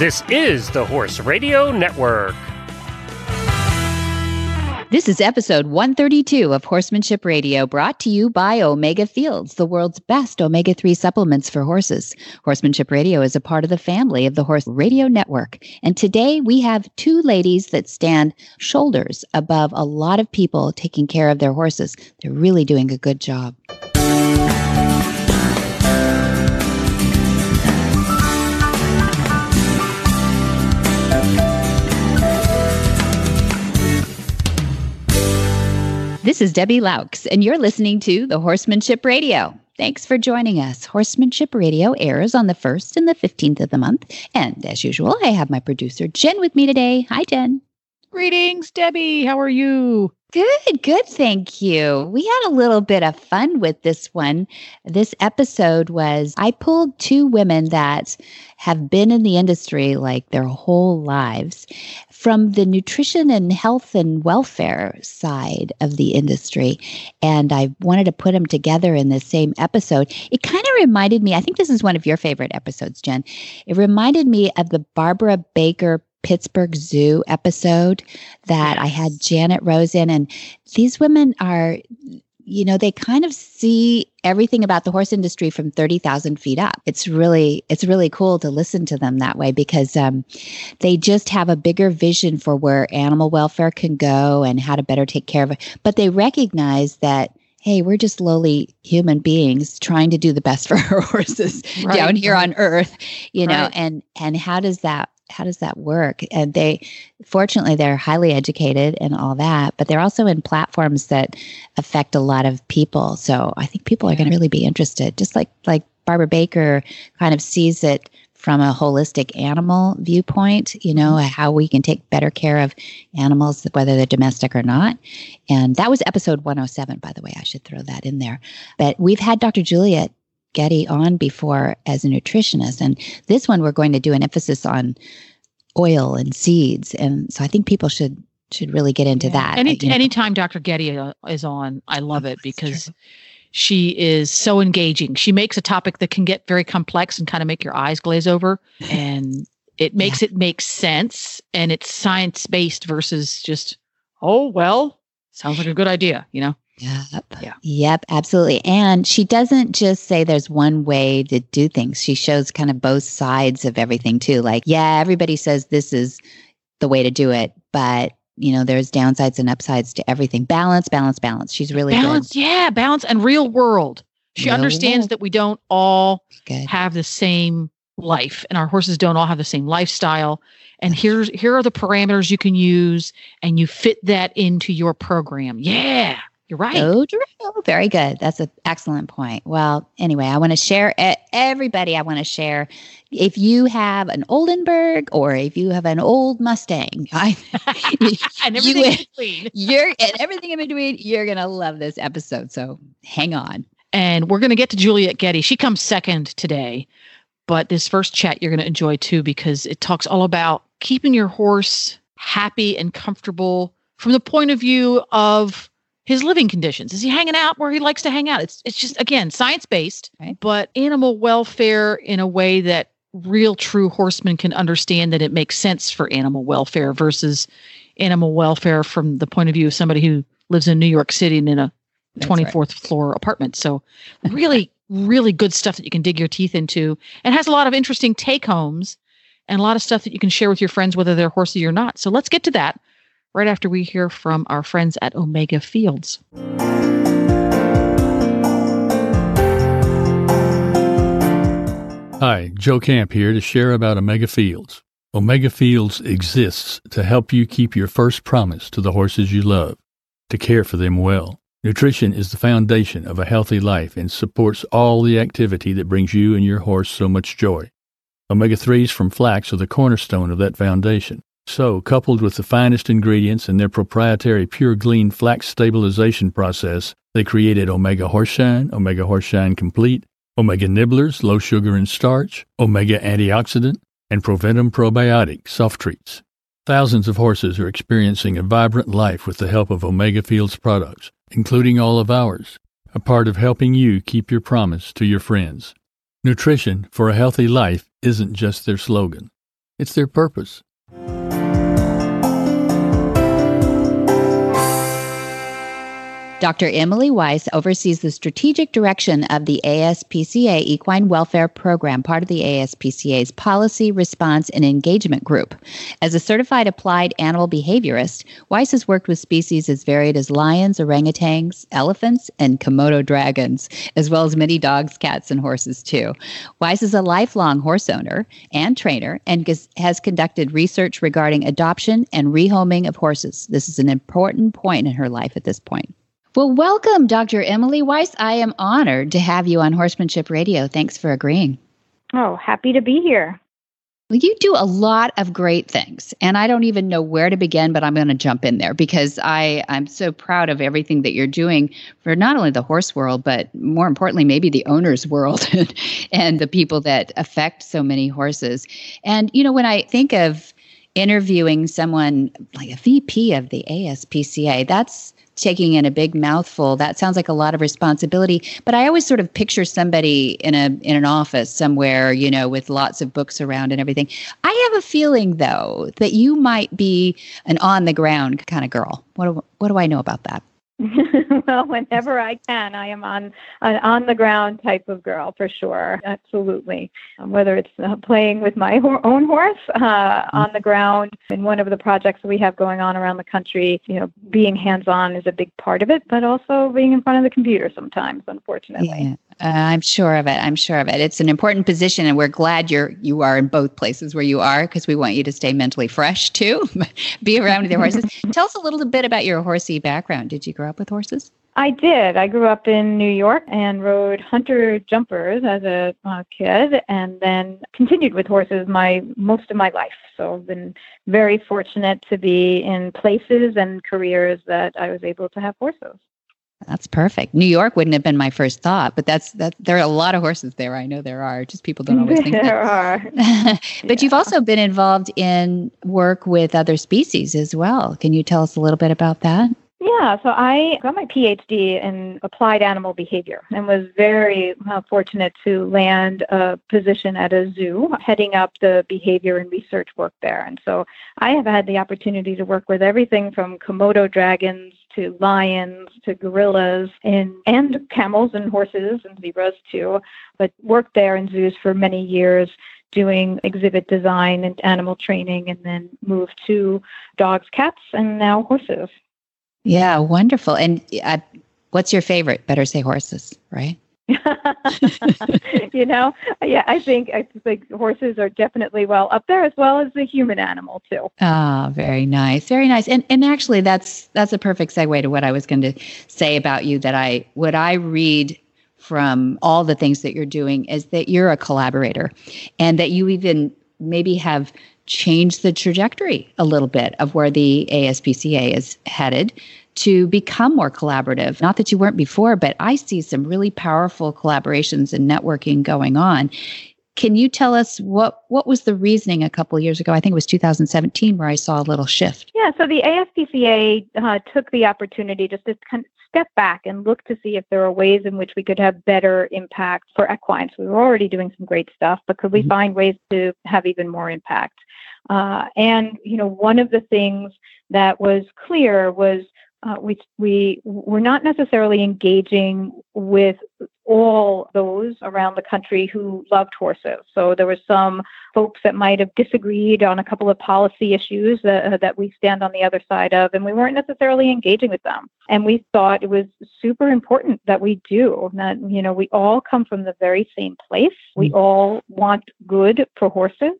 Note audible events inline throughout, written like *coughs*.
This is the Horse Radio Network. This is episode 132 of Horsemanship Radio, brought to you by Omega Fields, the world's best omega 3 supplements for horses. Horsemanship Radio is a part of the family of the Horse Radio Network. And today we have two ladies that stand shoulders above a lot of people taking care of their horses. They're really doing a good job. This is Debbie Laux, and you're listening to the Horsemanship Radio. Thanks for joining us. Horsemanship Radio airs on the 1st and the 15th of the month. And as usual, I have my producer, Jen, with me today. Hi, Jen. Greetings, Debbie. How are you? Good, good. Thank you. We had a little bit of fun with this one. This episode was I pulled two women that have been in the industry like their whole lives from the nutrition and health and welfare side of the industry. And I wanted to put them together in the same episode. It kind of reminded me, I think this is one of your favorite episodes, Jen. It reminded me of the Barbara Baker Pittsburgh Zoo episode that I had Janet Rose in. And these women are you know, they kind of see everything about the horse industry from 30,000 feet up. It's really, it's really cool to listen to them that way because um, they just have a bigger vision for where animal welfare can go and how to better take care of it. But they recognize that hey, we're just lowly human beings trying to do the best for *laughs* our horses right, down here on earth, you know, right. and and how does that how does that work? And they, fortunately, they're highly educated and all that, but they're also in platforms that affect a lot of people. So I think people are going to really be interested, just like like Barbara Baker kind of sees it from a holistic animal viewpoint, you know, mm-hmm. how we can take better care of animals, whether they're domestic or not. And that was episode 107, by the way. I should throw that in there. But we've had Dr. Juliet Getty on before as a nutritionist. And this one, we're going to do an emphasis on oil and seeds. And so I think people should should really get into yeah. that. Any you know. anytime Dr. Getty uh, is on, I love it because she is so engaging. She makes a topic that can get very complex and kind of make your eyes glaze over, and it *laughs* makes yeah. it make sense. And it's science based versus just oh well, sounds like a good idea, you know. Yep. Yeah. Yep, absolutely. And she doesn't just say there's one way to do things. She shows kind of both sides of everything too. Like, yeah, everybody says this is the way to do it, but you know, there's downsides and upsides to everything. Balance, balance, balance. She's really balance. Good. Yeah, balance and real world. She real understands world. that we don't all good. have the same life and our horses don't all have the same lifestyle and here's here are the parameters you can use and you fit that into your program yeah you're right. Oh, very good. That's an excellent point. Well, anyway, I want to share everybody. I want to share if you have an Oldenburg or if you have an old Mustang, *laughs* I, *laughs* and everything you, in between, *laughs* you're and everything in between. You're gonna love this episode. So hang on. And we're gonna get to Juliet Getty. She comes second today, but this first chat you're gonna enjoy too because it talks all about keeping your horse happy and comfortable from the point of view of his living conditions. Is he hanging out where he likes to hang out? It's it's just again science based, right. but animal welfare in a way that real true horsemen can understand that it makes sense for animal welfare versus animal welfare from the point of view of somebody who lives in New York City and in a 24th right. floor apartment. So really really good stuff that you can dig your teeth into and has a lot of interesting take homes and a lot of stuff that you can share with your friends whether they're horsey or not. So let's get to that right after we hear from our friends at Omega Fields. Hi, Joe Camp here to share about Omega Fields. Omega Fields exists to help you keep your first promise to the horses you love, to care for them well. Nutrition is the foundation of a healthy life and supports all the activity that brings you and your horse so much joy. Omega 3s from flax are the cornerstone of that foundation. So, coupled with the finest ingredients and their proprietary Pure Glean flax stabilization process, they created Omega Horseshine, Omega Horseshine Complete, Omega Nibblers, low sugar and starch, Omega Antioxidant, and Proventum Probiotic soft treats. Thousands of horses are experiencing a vibrant life with the help of Omega Fields products, including all of ours, a part of helping you keep your promise to your friends. Nutrition for a healthy life isn't just their slogan. It's their purpose. Thank you. Dr. Emily Weiss oversees the strategic direction of the ASPCA Equine Welfare Program, part of the ASPCA's Policy, Response, and Engagement Group. As a certified applied animal behaviorist, Weiss has worked with species as varied as lions, orangutans, elephants, and Komodo dragons, as well as many dogs, cats, and horses, too. Weiss is a lifelong horse owner and trainer and has conducted research regarding adoption and rehoming of horses. This is an important point in her life at this point. Well, welcome, Dr. Emily Weiss. I am honored to have you on Horsemanship Radio. Thanks for agreeing. Oh, happy to be here. Well, you do a lot of great things, and I don't even know where to begin, but I'm going to jump in there because I, I'm so proud of everything that you're doing for not only the horse world, but more importantly, maybe the owner's *laughs* world *laughs* and the people that affect so many horses. And, you know, when I think of interviewing someone like a VP of the ASPCA, that's taking in a big mouthful that sounds like a lot of responsibility. But i always sort of picture somebody in a in an office somewhere you know with lots of books around and everything. I have a feeling though that you might be an on the ground kind of girl. What do, what do i know about that *laughs* well, whenever I can, I am on an on the ground type of girl for sure. Absolutely. Um, whether it's uh, playing with my ho- own horse uh, mm-hmm. on the ground in one of the projects that we have going on around the country, you know, being hands on is a big part of it, but also being in front of the computer sometimes, unfortunately. Yeah. Uh, I'm sure of it. I'm sure of it. It's an important position, and we're glad you're you are in both places where you are because we want you to stay mentally fresh too. *laughs* Be around your horses. Tell us a little bit about your horsey background. Did you grow up with horses? I did. I grew up in New York and rode hunter jumpers as a uh, kid, and then continued with horses my most of my life. So I've been very fortunate to be in places and careers that I was able to have horses. That's perfect. New York wouldn't have been my first thought, but that's that. There are a lot of horses there. I know there are. Just people don't always think *laughs* there are. *laughs* but yeah. you've also been involved in work with other species as well. Can you tell us a little bit about that? Yeah, so I got my PhD in applied animal behavior and was very uh, fortunate to land a position at a zoo heading up the behavior and research work there. And so I have had the opportunity to work with everything from Komodo dragons to lions to gorillas and and camels and horses and zebras too, but worked there in zoos for many years doing exhibit design and animal training and then moved to dogs, cats and now horses. Yeah, wonderful. And uh, what's your favorite? Better say horses, right? *laughs* you know, yeah, I think I think horses are definitely well up there as well as the human animal too. Ah, oh, very nice, very nice. And and actually, that's that's a perfect segue to what I was going to say about you. That I what I read from all the things that you're doing is that you're a collaborator, and that you even maybe have changed the trajectory a little bit of where the ASPCA is headed to become more collaborative. Not that you weren't before, but I see some really powerful collaborations and networking going on. Can you tell us what what was the reasoning a couple years ago? I think it was 2017 where I saw a little shift. Yeah, so the ASPCA uh, took the opportunity just to kind of step back and look to see if there are ways in which we could have better impact for equines. We were already doing some great stuff, but could we mm-hmm. find ways to have even more impact? Uh, and you know, one of the things that was clear was uh, we we were not necessarily engaging with all those around the country who loved horses. So there were some folks that might have disagreed on a couple of policy issues that, uh, that we stand on the other side of, and we weren't necessarily engaging with them. And we thought it was super important that we do. That you know we all come from the very same place. We mm. all want good for horses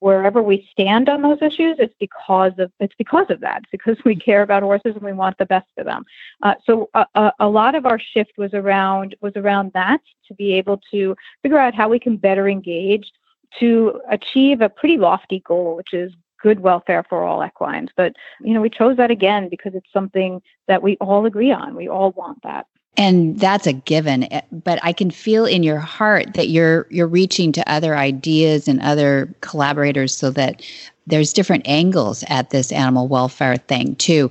wherever we stand on those issues, it's because of it's because of that. It's because we care about horses and we want the best for them. Uh, so a, a, a, lot of our shift was around was around that to be able to figure out how we can better engage to achieve a pretty lofty goal, which is good welfare for all equines. But you know, we chose that again because it's something that we all agree on. We all want that and that's a given eh, but i can feel in your heart that you're you're reaching to other ideas and other collaborators so that there's different angles at this animal welfare thing too.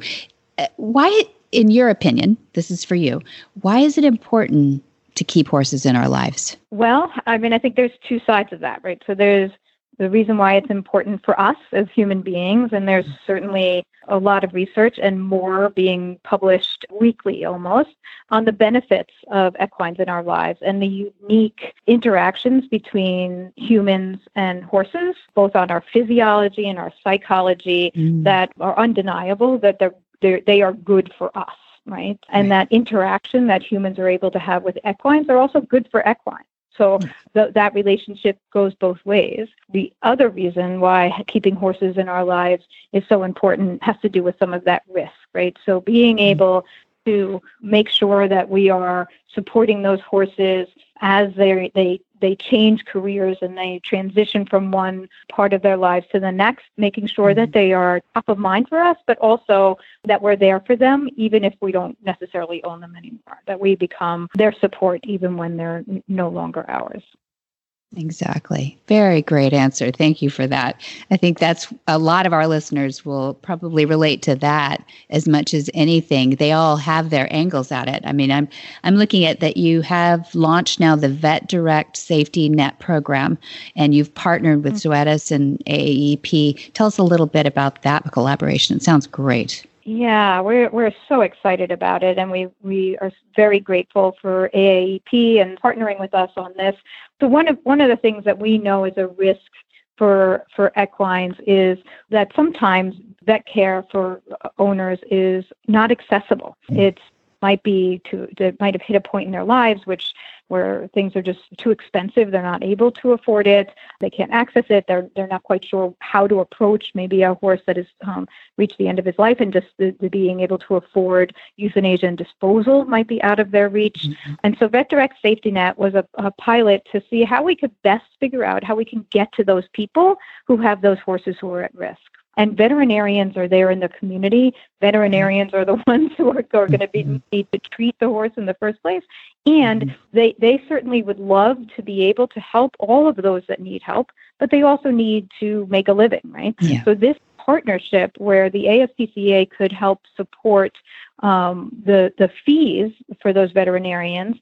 Eh, why in your opinion this is for you why is it important to keep horses in our lives? Well i mean i think there's two sides of that right? So there's the reason why it's important for us as human beings, and there's certainly a lot of research and more being published weekly almost on the benefits of equines in our lives and the unique interactions between humans and horses, both on our physiology and our psychology, mm. that are undeniable that they're, they're, they are good for us. Right. And right. that interaction that humans are able to have with equines are also good for equines. So th- that relationship goes both ways. The other reason why keeping horses in our lives is so important has to do with some of that risk, right? So being mm-hmm. able to make sure that we are supporting those horses as they they they change careers and they transition from one part of their lives to the next, making sure that mm-hmm. they are top of mind for us, but also that we're there for them, even if we don't necessarily own them anymore, that we become their support even when they're no longer ours. Exactly. Very great answer. Thank you for that. I think that's a lot of our listeners will probably relate to that as much as anything. They all have their angles at it. I mean, I'm I'm looking at that you have launched now the Vet Direct Safety Net program and you've partnered with mm-hmm. Zoetis and AAEP. Tell us a little bit about that collaboration. It sounds great. Yeah, we're we're so excited about it, and we we are very grateful for AAEP and partnering with us on this. So one of one of the things that we know is a risk for for equines is that sometimes vet care for owners is not accessible. It's might be to that might have hit a point in their lives which where things are just too expensive they're not able to afford it they can't access it they're they're not quite sure how to approach maybe a horse that has um, reached the end of his life and just the, the being able to afford euthanasia and disposal might be out of their reach mm-hmm. and so vet direct safety net was a, a pilot to see how we could best figure out how we can get to those people who have those horses who are at risk and veterinarians are there in the community. Veterinarians are the *laughs* ones who are, are going to be mm-hmm. need to treat the horse in the first place, and mm-hmm. they they certainly would love to be able to help all of those that need help, but they also need to make a living, right? Yeah. So this partnership where the ASPCA could help support um, the the fees for those veterinarians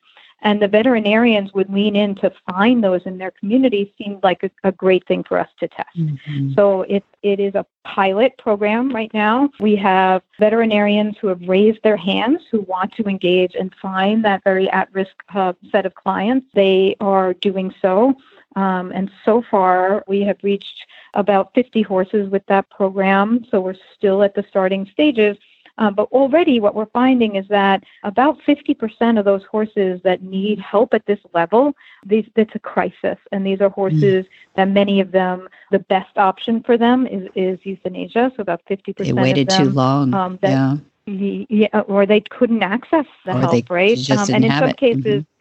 and the veterinarians would lean in to find those in their community seemed like a, a great thing for us to test. Mm-hmm. So it, it is a pilot program right now. We have veterinarians who have raised their hands who want to engage and find that very at risk uh, set of clients. They are doing so. Um, and so far, we have reached about 50 horses with that program. So we're still at the starting stages. Um, but already what we're finding is that about 50% of those horses that need help at this level, these, it's a crisis. And these are hmm. horses mm. that many of them, the best option for them is, is euthanasia. So about 50% they waited them, too long. Um, that, yeah. Yeah, or they couldn't access the or help, right? Um, and in some cases, mm-hmm.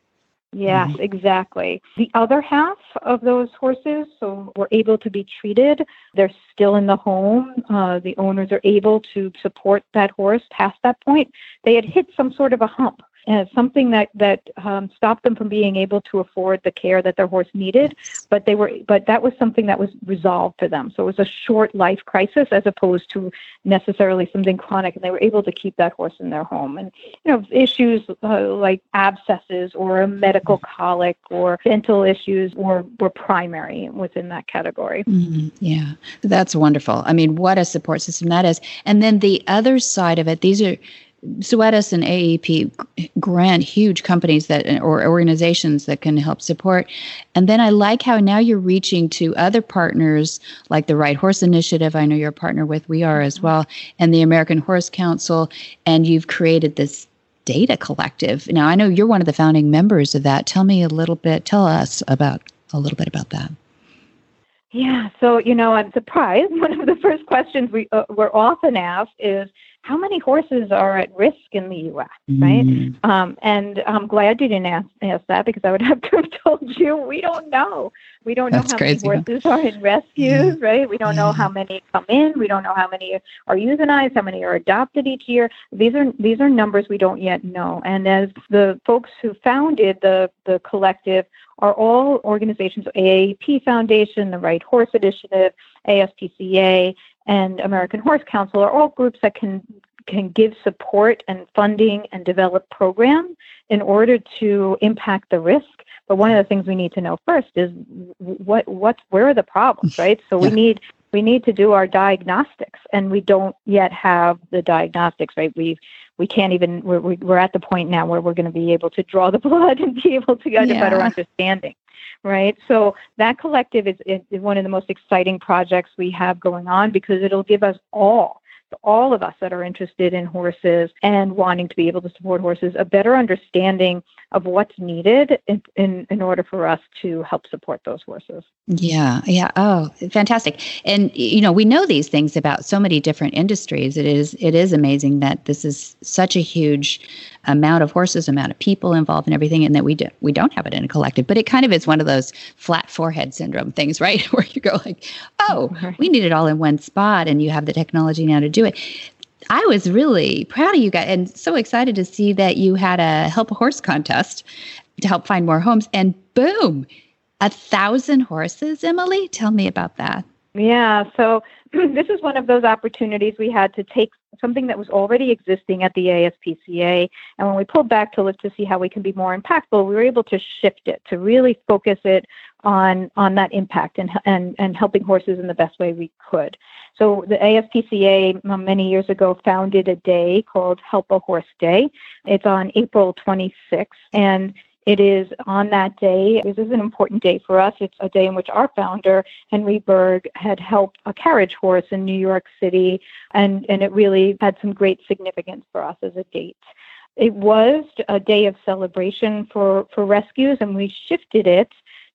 Yes, mm-hmm. exactly. The other half of those horses, so were able to be treated. They're still in the home. Uh, the owners are able to support that horse past that point. They had hit some sort of a hump uh, something that that um, stopped them from being able to afford the care that their horse needed. But they were, but that was something that was resolved for them. So it was a short life crisis as opposed to necessarily something chronic, and they were able to keep that horse in their home. And you know, issues uh, like abscesses or a medical colic or dental issues were were primary within that category. Mm-hmm. Yeah, that's wonderful. I mean, what a support system that is. And then the other side of it, these are Zoetis and AAEP grant huge companies that or organizations that can help support. And then I like how now you're reaching to other partners like the Right Horse Initiative. I know you're a partner with. We are as well, and the American Horse Council. And you've created this data collective. Now I know you're one of the founding members of that. Tell me a little bit. Tell us about a little bit about that. Yeah, so you know, I'm surprised. *laughs* One of the first questions we uh, we're often asked is, how many horses are at risk in the U.S., right? Mm. Um, and I'm glad you didn't ask, ask that because I would *laughs* have to have told you we don't know. We don't That's know how crazy, many horses are in rescues, yeah. right? We don't know how many come in. We don't know how many are euthanized, how many are adopted each year. These are these are numbers we don't yet know. And as the folks who founded the the collective are all organizations, AAEP Foundation, the Right Horse Initiative, ASPCA, and American Horse Council are all groups that can can give support and funding and develop programs in order to impact the risk But one of the things we need to know first is what what's where are the problems, right? So we need we need to do our diagnostics, and we don't yet have the diagnostics, right? We've we can't even we're we're at the point now where we're going to be able to draw the *laughs* blood and be able to get yeah. a better understanding right so that collective is, is one of the most exciting projects we have going on because it'll give us all all of us that are interested in horses and wanting to be able to support horses a better understanding of what's needed in, in, in order for us to help support those horses. Yeah, yeah. Oh, fantastic. And you know, we know these things about so many different industries. It is it is amazing that this is such a huge amount of horses, amount of people involved and everything, and that we do, we don't have it in a collective. But it kind of is one of those flat forehead syndrome things, *laughs* right? Where you go like, oh, we need it all in one spot, and you have the technology now to do it. I was really proud of you guys and so excited to see that you had a help a horse contest to help find more homes. And boom, a thousand horses, Emily. Tell me about that. Yeah, so *clears throat* this is one of those opportunities we had to take something that was already existing at the ASPCA, and when we pulled back to look to see how we can be more impactful, we were able to shift it to really focus it on on that impact and and and helping horses in the best way we could. So the ASPCA um, many years ago founded a day called Help a Horse Day. It's on April 26th, and it is on that day. This is an important day for us. It's a day in which our founder, Henry Bergh, had helped a carriage horse in New York City, and, and it really had some great significance for us as a date. It was a day of celebration for, for rescues, and we shifted it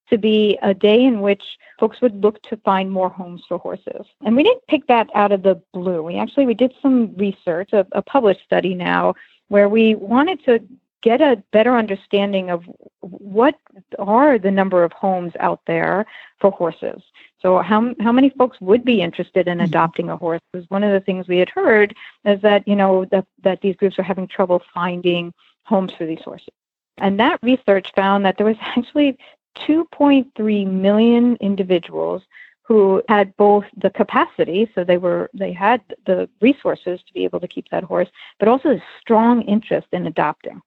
to be a day in which folks would look to find more homes for horses. And we didn't pick that out of the blue. We actually we did some research, a, a published study now, where we wanted to get a better understanding of what are the number of homes out there for horses. So how how many folks would be interested in mm-hmm. adopting a horse? Because one of the things we had heard is that you know that that these groups are having trouble finding homes for these horses. And that research found that there was actually 2.3 million individuals who had both the capacity, so they were they had the resources to be able to keep that horse, but also a strong interest in adopting.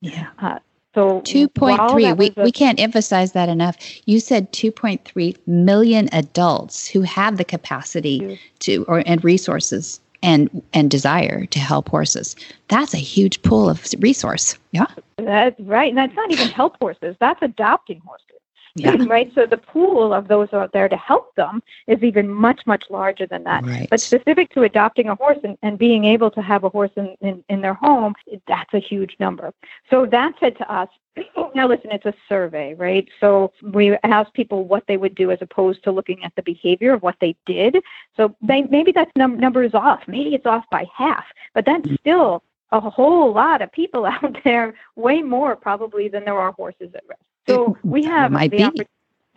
Yeah. Uh, so 2.3 we, a, we can't emphasize that enough. You said 2.3 million adults who have the capacity to or and resources and and desire to help horses. That's a huge pool of resource. Yeah. That's right and that's not even help horses that's adopting horses yeah. right? So the pool of those out there to help them is even much, much larger than that. Right. But specific to adopting a horse and, and being able to have a horse in, in, in their home, that's a huge number. So that said to us, *clears throat* now listen, it's a survey, right? So we asked people what they would do as opposed to looking at the behavior of what they did. So they, maybe that num- number is off. Maybe it's off by half, but that's mm. still a whole lot of people *laughs* out there, way more probably than there are horses at risk. So we have might be.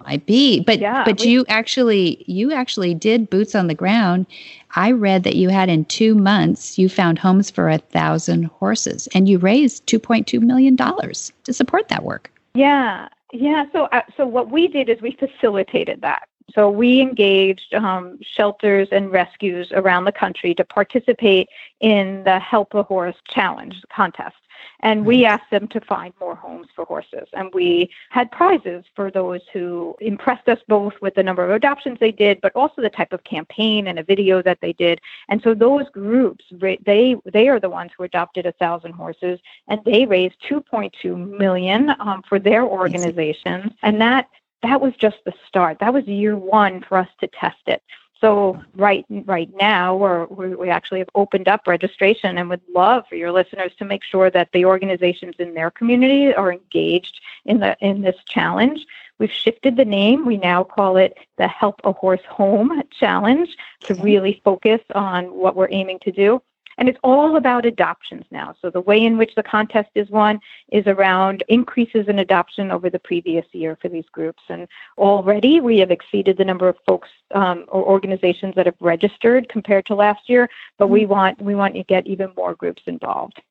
Might be, but yeah, but we, you actually you actually did boots on the ground. I read that you had in two months you found homes for a thousand horses, and you raised two point two million dollars to support that work. Yeah, yeah. So uh, so what we did is we facilitated that. So we engaged um, shelters and rescues around the country to participate in the Help a Horse Challenge contest. And we asked them to find more homes for horses. And we had prizes for those who impressed us both with the number of adoptions they did, but also the type of campaign and a video that they did. And so those groups, they they are the ones who adopted a thousand horses, and they raised 2.2 million um, for their organizations. And that that was just the start. That was year one for us to test it. So right right now, we're, we actually have opened up registration and would love for your listeners to make sure that the organizations in their community are engaged in the in this challenge. We've shifted the name. We now call it the Help a Horse Home Challenge to really focus on what we're aiming to do. And it's all about adoptions now. So the way in which the contest is won is around increases in adoption over the previous year for these groups. And already we have exceeded the number of folks um, or organizations that have registered compared to last year. But we mm-hmm. want we want to get even more groups involved.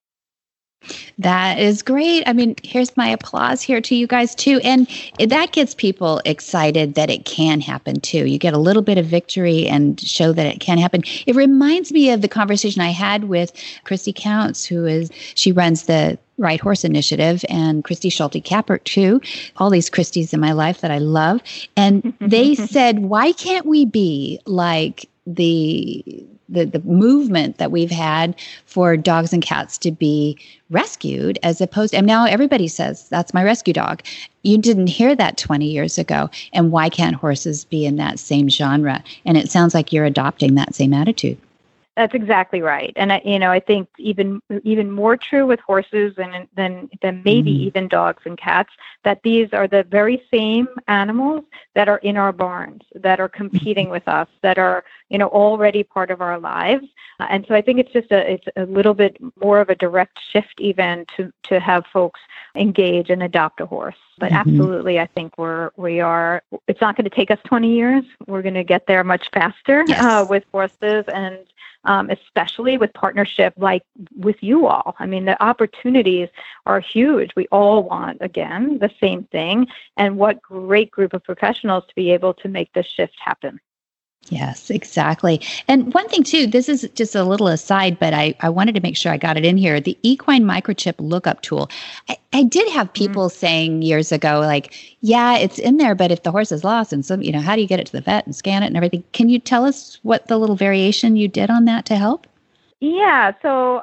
That is great. I mean, here's my applause here to you guys, too. And that gets people excited that it can happen, too. You get a little bit of victory and show that it can happen. It reminds me of the conversation I had with Christy Counts, who is, she runs the Right Horse Initiative and Christy Schulte Capert too. All these Christies in my life that I love. And they *laughs* said, why can't we be like the the the movement that we've had for dogs and cats to be rescued as opposed and now everybody says that's my rescue dog. You didn't hear that 20 years ago and why can't horses be in that same genre? And it sounds like you're adopting that same attitude that's exactly right, and I, you know I think even even more true with horses than than than maybe mm. even dogs and cats. That these are the very same animals that are in our barns, that are competing mm-hmm. with us, that are you know already part of our lives. Uh, and so I think it's just a it's a little bit more of a direct shift even to to have folks engage and adopt a horse. But mm-hmm. absolutely, I think we're we are. It's not going to take us 20 years. We're going to get there much faster yes. uh, with forces and um, especially with partnership like with you all. I mean, the opportunities are huge. We all want, again, the same thing. And what great group of professionals to be able to make this shift happen. Yes, exactly. And one thing too, this is just a little aside, but I, I wanted to make sure I got it in here. The equine microchip lookup tool. I, I did have mm-hmm. people mm. saying years ago, like, yeah, it's in there, but if the horse is lost and some, you know, how do you get it to the vet and scan it and everything? Can you tell us what the little variation you did on that to help? Yeah, so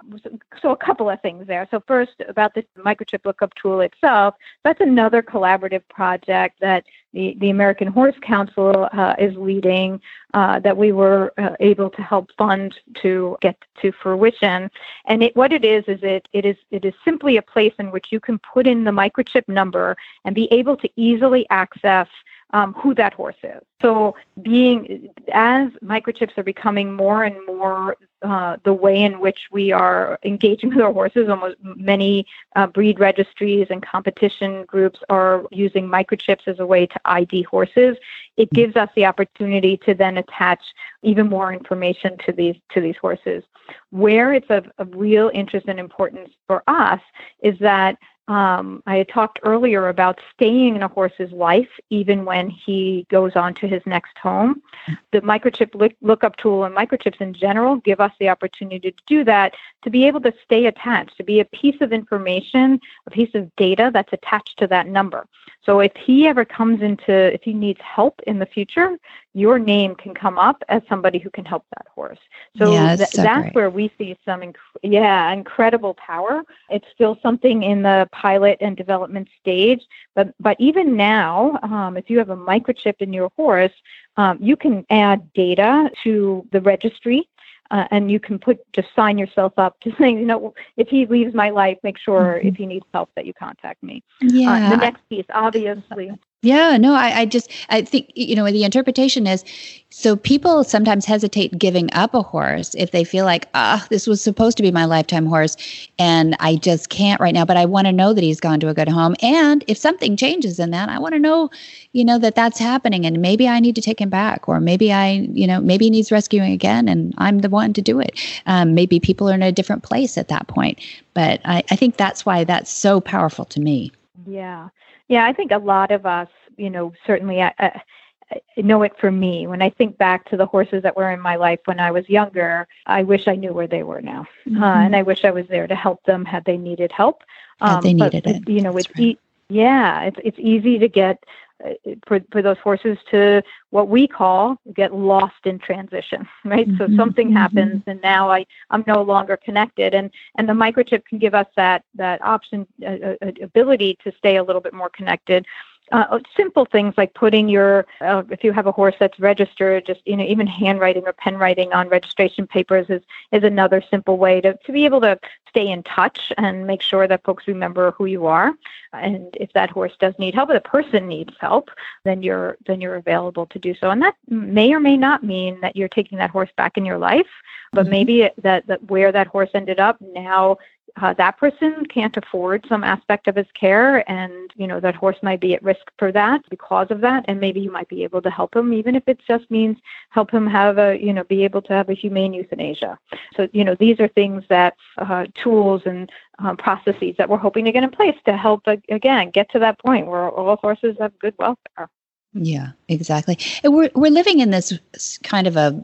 so a couple of things there. So first about the microchip lookup tool itself, that's another collaborative project that the, the American Horse Council uh, is leading uh, that we were uh, able to help fund to get to fruition. And it, what it is is it it is it is simply a place in which you can put in the microchip number and be able to easily access um, who that horse is. So, being as microchips are becoming more and more uh, the way in which we are engaging *laughs* with our horses, almost many uh, breed registries and competition groups are using microchips as a way to ID horses. It gives us the opportunity to then attach even more information to these to these horses. Where it's of, of real interest and importance for us is that um, I had talked earlier about staying in a horse's life even when he goes on to his next home. The microchip look, lookup tool and microchips in general give us the opportunity to do that, to be able to stay attached, to be a piece of information, a piece of data that's attached to that number. So if he ever comes into, if he needs help in the future, your name can come up as somebody who can help that horse. So, yeah, that's, th- so that's where we see some, inc- yeah, incredible power. It's still something in the pilot and development stage, but but even now, um, if you have a microchip in your horse, um, you can add data to the registry uh, and you can put just sign yourself up to *laughs* saying, you know, if he leaves my life, make sure mm-hmm. if he needs help that you contact me. Yeah. Uh, the next piece, obviously, yeah, no, I, I just I think you know the interpretation is so people sometimes hesitate giving up a horse if they feel like ah this was supposed to be my lifetime horse and I just can't right now, but I want to know that he's gone to a good home and if something changes in that, I want to know you know that that's happening and maybe I need to take him back or maybe I you know maybe he needs rescuing again and I'm the one to do it. Um, maybe people are in a different place at that point, but I, I think that's why that's so powerful to me. Yeah. Yeah, I think a lot of us, you know, certainly I, I, I know it for me. When I think back to the horses that were in my life when I was younger, I wish I knew where they were now, mm-hmm. uh, and I wish I was there to help them had they needed help. Um, had they needed but, it, you know, it's right. e- yeah, it's it's easy to get uh, for for those horses to what we call get lost in transition *laughs* right? Mm-hmm, so something mm-hmm. happens and now i i'm no longer connected. And and the microchip can give us that that option uh, uh, ability to stay a little bit more connected uh, simple things like putting your uh, if you have a horse that's registered just you know even handwriting or pen writing on registration papers is is another simple way to, to be able to stay in touch and make sure that folks remember who you are and if that horse does need help or the person needs help then you're then you're available to do so and that may or may not mean that you're taking that horse back in your life but mm-hmm. maybe that, that where that horse ended up now uh, that person can't afford some aspect of his care and you know that horse might be at risk for that because of that. And maybe you might be able to help him even if it just means help him have a you know be able to have a humane euthanasia. So you know these are things that uh, tools and um, processes that we're hoping to get in place to help again get to that point where all horses have good welfare. Yeah, exactly. And we're we're living in this kind of a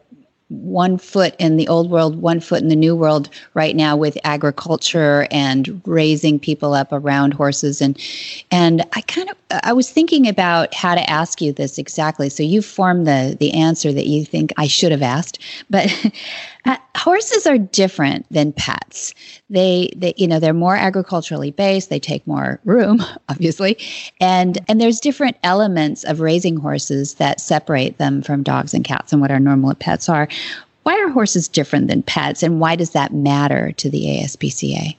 one foot in the old world, one foot in the new world right now with agriculture and raising people up around horses and and I kind of I was thinking about how to ask you this exactly. So you formed the the answer that you think I should have asked, but *laughs* Uh, horses are different than pets. They, they, you know, they're more agriculturally based. They take more room, *laughs* obviously, and and there's different elements of raising horses that separate them from dogs and cats and what our normal pets are. Why are horses different than pets, and why does that matter to the ASPCA?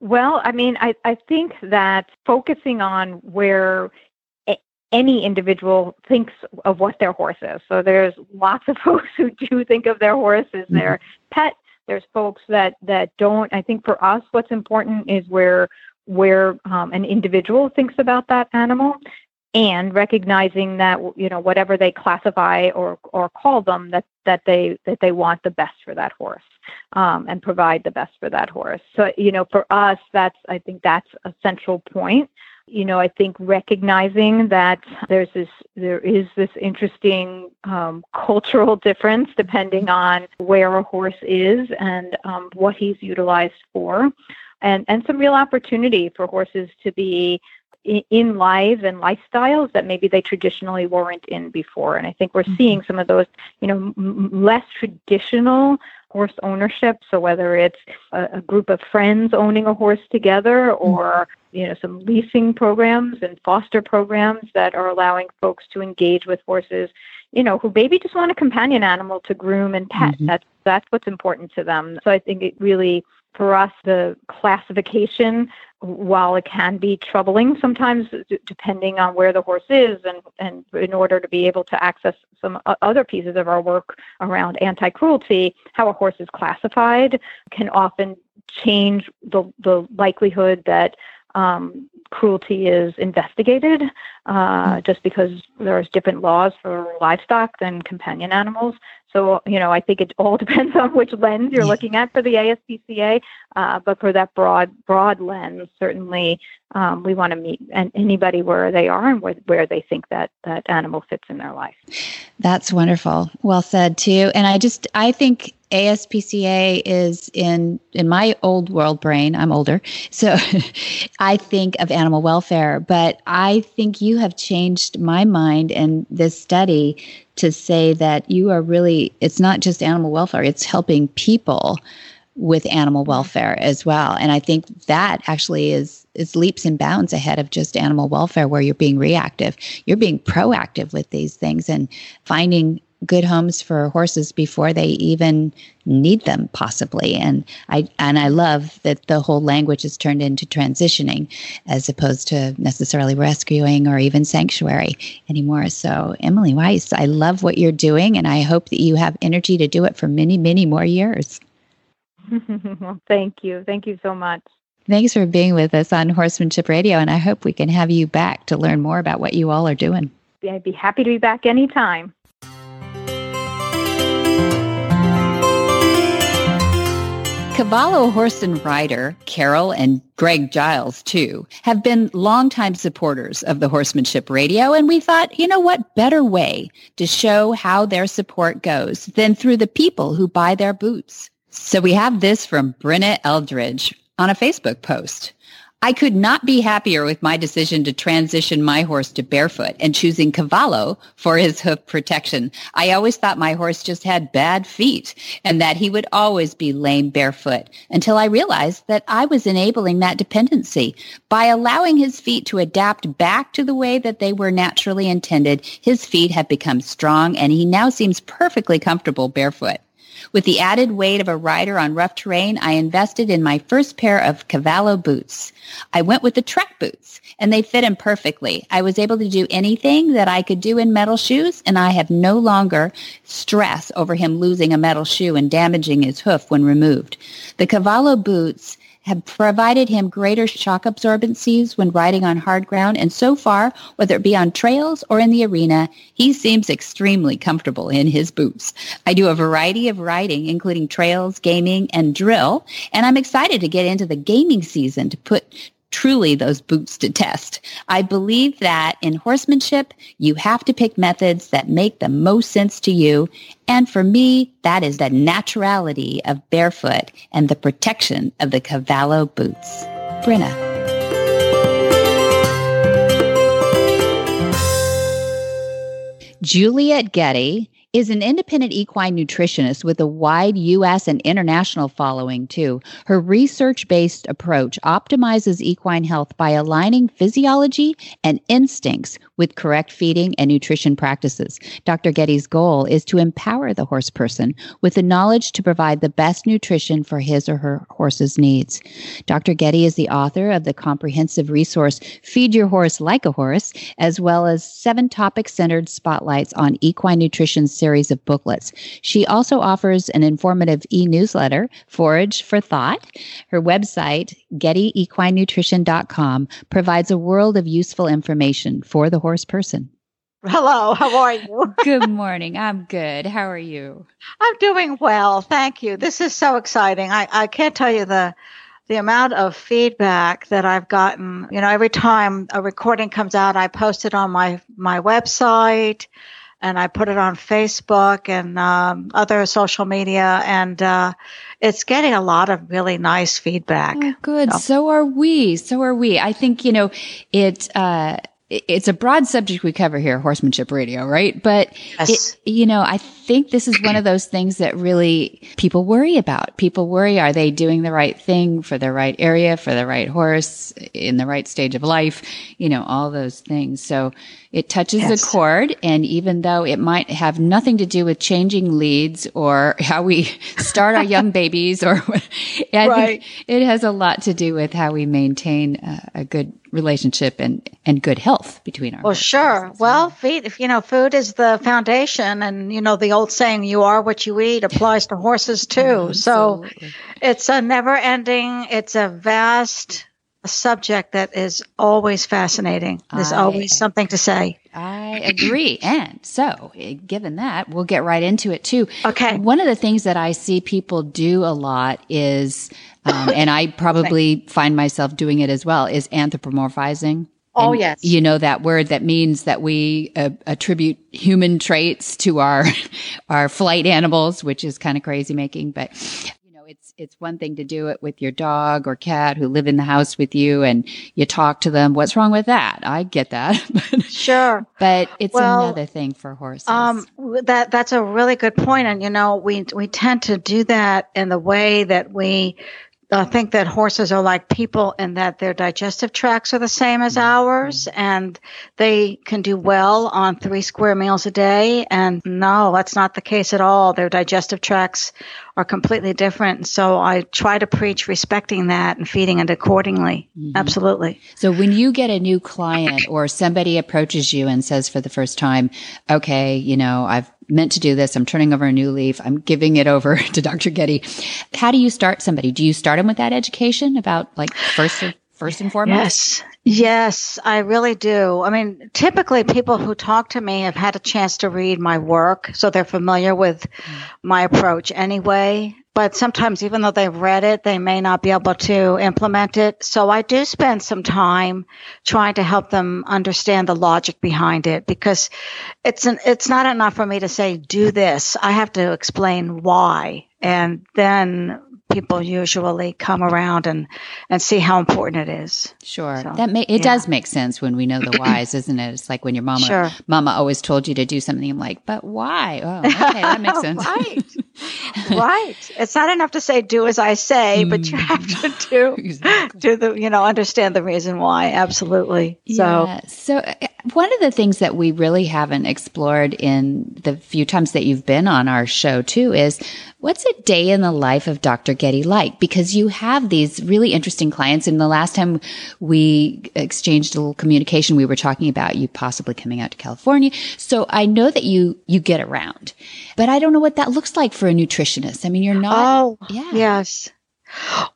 Well, I mean, I, I think that focusing on where any individual thinks of what their horse is. So there's lots of *laughs* folks who do think of their horse as mm-hmm. their pet. There's folks that that don't. I think for us, what's important is where where um, an individual thinks about that animal, and recognizing that you know whatever they classify or or call them that that they that they want the best for that horse um, and provide the best for that horse. So you know for us, that's I think that's a central point you know, I think recognizing that there's this, there is this interesting um, cultural difference depending on where a horse is and um, what he's utilized for, and and some real opportunity for horses to be in lives and lifestyles that maybe they traditionally weren't in before. And I think we're mm-hmm. seeing some of those, you know, m- less traditional horse ownership. So whether it's a, a, group of friends owning a horse together or you know some leasing programs and foster programs that are allowing folks to engage with horses you know who maybe just want a companion animal to groom and pet mm-hmm. that's that's what's important to them so i think it really for us the classification while it can be troubling sometimes depending on where the horse is and and in order to be able to access some other pieces of our work around anti-cruelty how a horse is classified can often change the the likelihood that um, cruelty is investigated uh, hmm. just because there's different laws for livestock than companion animals. So, you know, I think it all *laughs* depends on which lens you're looking at for the ASPCA. Uh, but for that broad, broad lens, certainly um, we want to meet anybody where they are and where, where they think that that animal fits in their life. That's wonderful. Well said, too. And I just, I think ASPCA is in in my old world brain. I'm older, so *laughs* I think of animal welfare. But I think you have changed my mind and this study to say that you are really. It's not just animal welfare; it's helping people with animal mm-hmm. welfare as well. And I think that actually is is leaps and bounds ahead of just animal welfare, where you're being reactive. You're being proactive with these things and finding good homes for horses before they even need them possibly. And i and i love that the whole language is turned into transitioning as opposed to necessarily rescuing or even sanctuary anymore. So emily weiss i love what you're doing and i hope that you have energy to do it for many many more years. *laughs* Well thank you. Thank you so much. Thanks for being with us on horsemanship radio and i hope we can have you back to learn more about what you all are doing. I'd be happy to be back anytime Cavallo horse and rider, Carol and Greg Giles, too, have been longtime supporters of the horsemanship radio. And we thought, you know what better way to show how their support goes than through the people who buy their boots. So we have this from Brenna Eldridge on a Facebook post. I could not be happier with my decision to transition my horse to barefoot and choosing Cavallo for his hoof protection. I always thought my horse just had bad feet and that he would always be lame barefoot until I realized that I was enabling that dependency. By allowing his feet to adapt back to the way that they were naturally intended, his feet have become strong and he now seems perfectly comfortable barefoot. With the added weight of a rider on rough terrain, I invested in my first pair of Cavallo boots. I went with the Trek boots, and they fit him perfectly. I was able to do anything that I could do in metal shoes, and I have no longer stress over him losing a metal shoe and damaging his hoof when removed. The Cavallo boots have provided him greater shock absorbencies when riding on hard ground. And so far, whether it be on trails or in the arena, he seems extremely comfortable in his boots. I do a variety of riding, including trails, gaming, and drill. And I'm excited to get into the gaming season to put truly those boots to test. I believe that in horsemanship, you have to pick methods that make the most sense to you. And for me, that is the naturality of barefoot and the protection of the Cavallo boots. Brenna. Juliet Getty is an independent equine nutritionist with a wide U.S. and international following, too. Her research based approach optimizes equine health by aligning physiology and instincts with correct feeding and nutrition practices. Dr. Getty's goal is to empower the horse person with the knowledge to provide the best nutrition for his or her horse's needs. Dr. Getty is the author of the comprehensive resource Feed Your Horse Like a Horse, as well as seven topic centered spotlights on equine nutrition series of booklets. She also offers an informative e newsletter, Forage for Thought. Her website, GettyEquineNutrition.com, provides a world of useful information for the horse person. Hello, how are you? *laughs* good morning. I'm good. How are you? I'm doing well. Thank you. This is so exciting. I, I can't tell you the the amount of feedback that I've gotten. You know, every time a recording comes out, I post it on my my website and I put it on Facebook and um, other social media, and uh, it's getting a lot of really nice feedback. Oh, good. So. so. are we. So are we. I think you know it. Uh, it's a broad subject we cover here, horsemanship radio, right? But yes. it, you know, I think this is one of those things that really people worry about. People worry, are they doing the right thing for the right area, for the right horse, in the right stage of life? You know, all those things. So it touches yes. the chord. And even though it might have nothing to do with changing leads or *laughs* how we start our young babies or I right. think it has a lot to do with how we maintain a, a good relationship and, and good health between our well sure well feed you know food is the foundation and you know the old saying you are what you eat applies to horses too *laughs* so it's a never ending it's a vast subject that is always fascinating there's I, always something to say I agree. and so, given that, we'll get right into it too. Okay. One of the things that I see people do a lot is, um, and I *coughs* probably find myself doing it as well, is anthropomorphizing. Oh, and yes. You know that word that means that we uh, attribute human traits to our, *laughs* our flight animals, which is kind of crazy making, but it's it's one thing to do it with your dog or cat who live in the house with you and you talk to them. What's wrong with that? I get that. *laughs* sure. But it's well, another thing for horses. Um, that that's a really good point and you know, we we tend to do that in the way that we uh, think that horses are like people and that their digestive tracts are the same as mm-hmm. ours and they can do well on three square meals a day. And no, that's not the case at all. Their digestive tracts are completely different. So I try to preach respecting that and feeding it accordingly. Mm-hmm. Absolutely. So when you get a new client or somebody approaches you and says for the first time, okay, you know, I've meant to do this. I'm turning over a new leaf. I'm giving it over *laughs* to Dr. Getty. How do you start somebody? Do you start them with that education about like first first and foremost? Yes. Yes, I really do. I mean, typically people who talk to me have had a chance to read my work, so they're familiar with mm. my approach anyway. But sometimes, even though they've read it, they may not be able to implement it. So I do spend some time trying to help them understand the logic behind it because it's an, it's not enough for me to say, do this. I have to explain why. And then people usually come around and and see how important it is. Sure, so, that may, it yeah. does make sense when we know the *clears throat* whys, isn't it? It's like when your mama sure. mama always told you to do something. I'm like, but why? Oh, okay, that makes *laughs* sense. right, *laughs* right. It's not enough to say do as I say, but you have to do *laughs* exactly. do the you know understand the reason why. Absolutely. So yeah. so uh, one of the things that we really haven't explored in the few times that you've been on our show too is what's a day in the life of Dr. Getty like? Because you have these really interesting clients. And the last time we exchanged a little communication, we were talking about you possibly coming out to California. So I know that you, you get around, but I don't know what that looks like for a nutritionist. I mean, you're not. Oh, yeah. Yes.